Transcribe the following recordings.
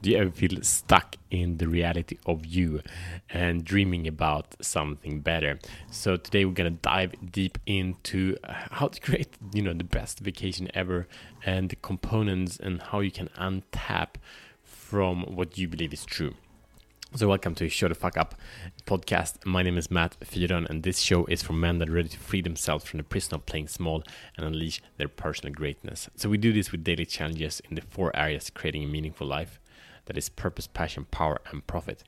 Do you ever feel stuck in the reality of you and dreaming about something better? So today we're gonna dive deep into how to create, you know, the best vacation ever and the components and how you can untap from what you believe is true. So, welcome to Show the Fuck Up podcast. My name is Matt Fyron, and this show is for men that are ready to free themselves from the prison of playing small and unleash their personal greatness. So, we do this with daily challenges in the four areas creating a meaningful life that is purpose, passion, power, and profit.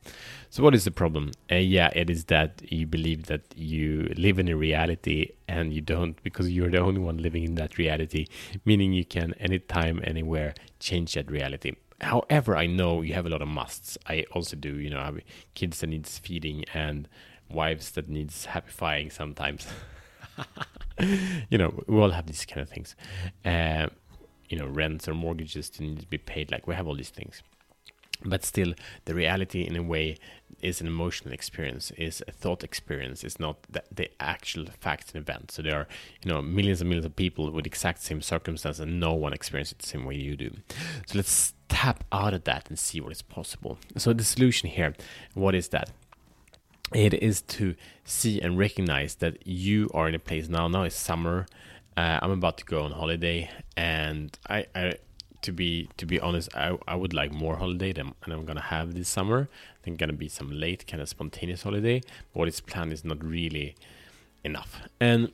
So, what is the problem? Uh, yeah, it is that you believe that you live in a reality and you don't because you're the only one living in that reality, meaning you can anytime, anywhere change that reality however, I know you have a lot of musts. I also do. You know, I have kids that needs feeding and wives that needs happifying sometimes. you know, we all have these kind of things. Uh, you know, rents or mortgages to need to be paid. Like we have all these things. But still, the reality in a way is an emotional experience, is a thought experience, is not the, the actual facts and events. So there are, you know, millions and millions of people with exact same circumstances, and no one experiences it the same way you do. So let's tap out of that and see what is possible. So the solution here, what is that? It is to see and recognize that you are in a place now. Now it's summer. Uh, I'm about to go on holiday, and I, I, to be to be honest, I, I would like more holiday than and I'm gonna have this summer. I think gonna be some late kind of spontaneous holiday. But what is planned is not really enough, and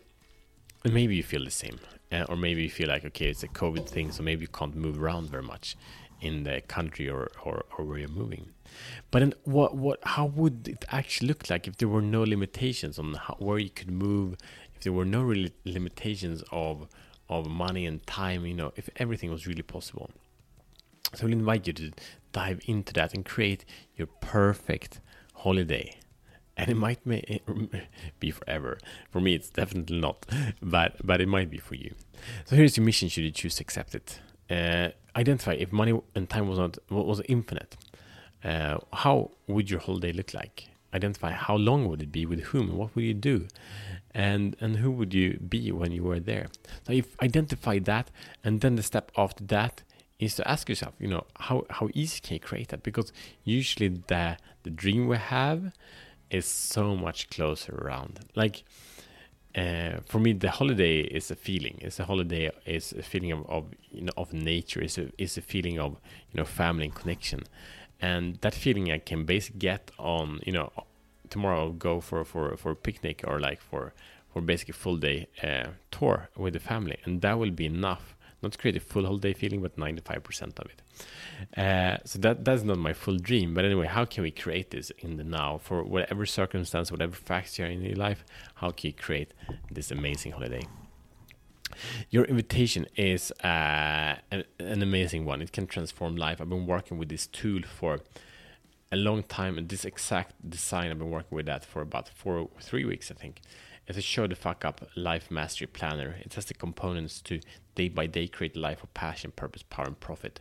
maybe you feel the same, uh, or maybe you feel like okay, it's a COVID thing, so maybe you can't move around very much in the country or, or, or where you're moving. But then what what how would it actually look like if there were no limitations on how, where you could move, if there were no really limitations of of money and time, you know, if everything was really possible. So I'll invite you to dive into that and create your perfect holiday. And it might be forever. For me, it's definitely not, but but it might be for you. So here's your mission: should you choose to accept it uh, identify if money and time was not was infinite. Uh, how would your whole day look like? Identify how long would it be, with whom, what would you do, and and who would you be when you were there. So if identify that, and then the step after that is to ask yourself, you know, how how easy can you create that? Because usually the the dream we have is so much closer around. Like uh, for me, the holiday is a feeling. It's a holiday. Is a feeling of, of you know of nature. It's a is a feeling of you know family and connection, and that feeling I can basically get on you know tomorrow go for for for a picnic or like for for basically full day uh, tour with the family, and that will be enough. Not to create a full holiday feeling, but ninety five percent of it. Uh, so that that's not my full dream. But anyway, how can we create this in the now for whatever circumstance, whatever facts you're in your life? How can you create this amazing holiday? Your invitation is uh, an, an amazing one. It can transform life. I've been working with this tool for a long time, and this exact design I've been working with that for about four, three weeks, I think. It's a show the fuck up life mastery planner. It has the components to day by day create life of passion, purpose, power, and profit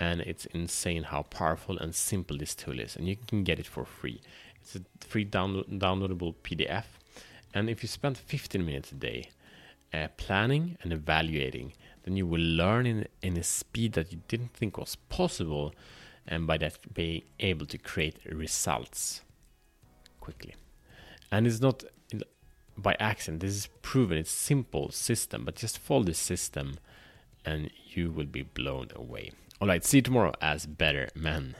and it's insane how powerful and simple this tool is and you can get it for free it's a free download- downloadable pdf and if you spend 15 minutes a day uh, planning and evaluating then you will learn in, in a speed that you didn't think was possible and by that being able to create results quickly. And it's not by accident. This is proven. It's simple system but just follow the system and you will be blown away. All right, see you tomorrow as better men.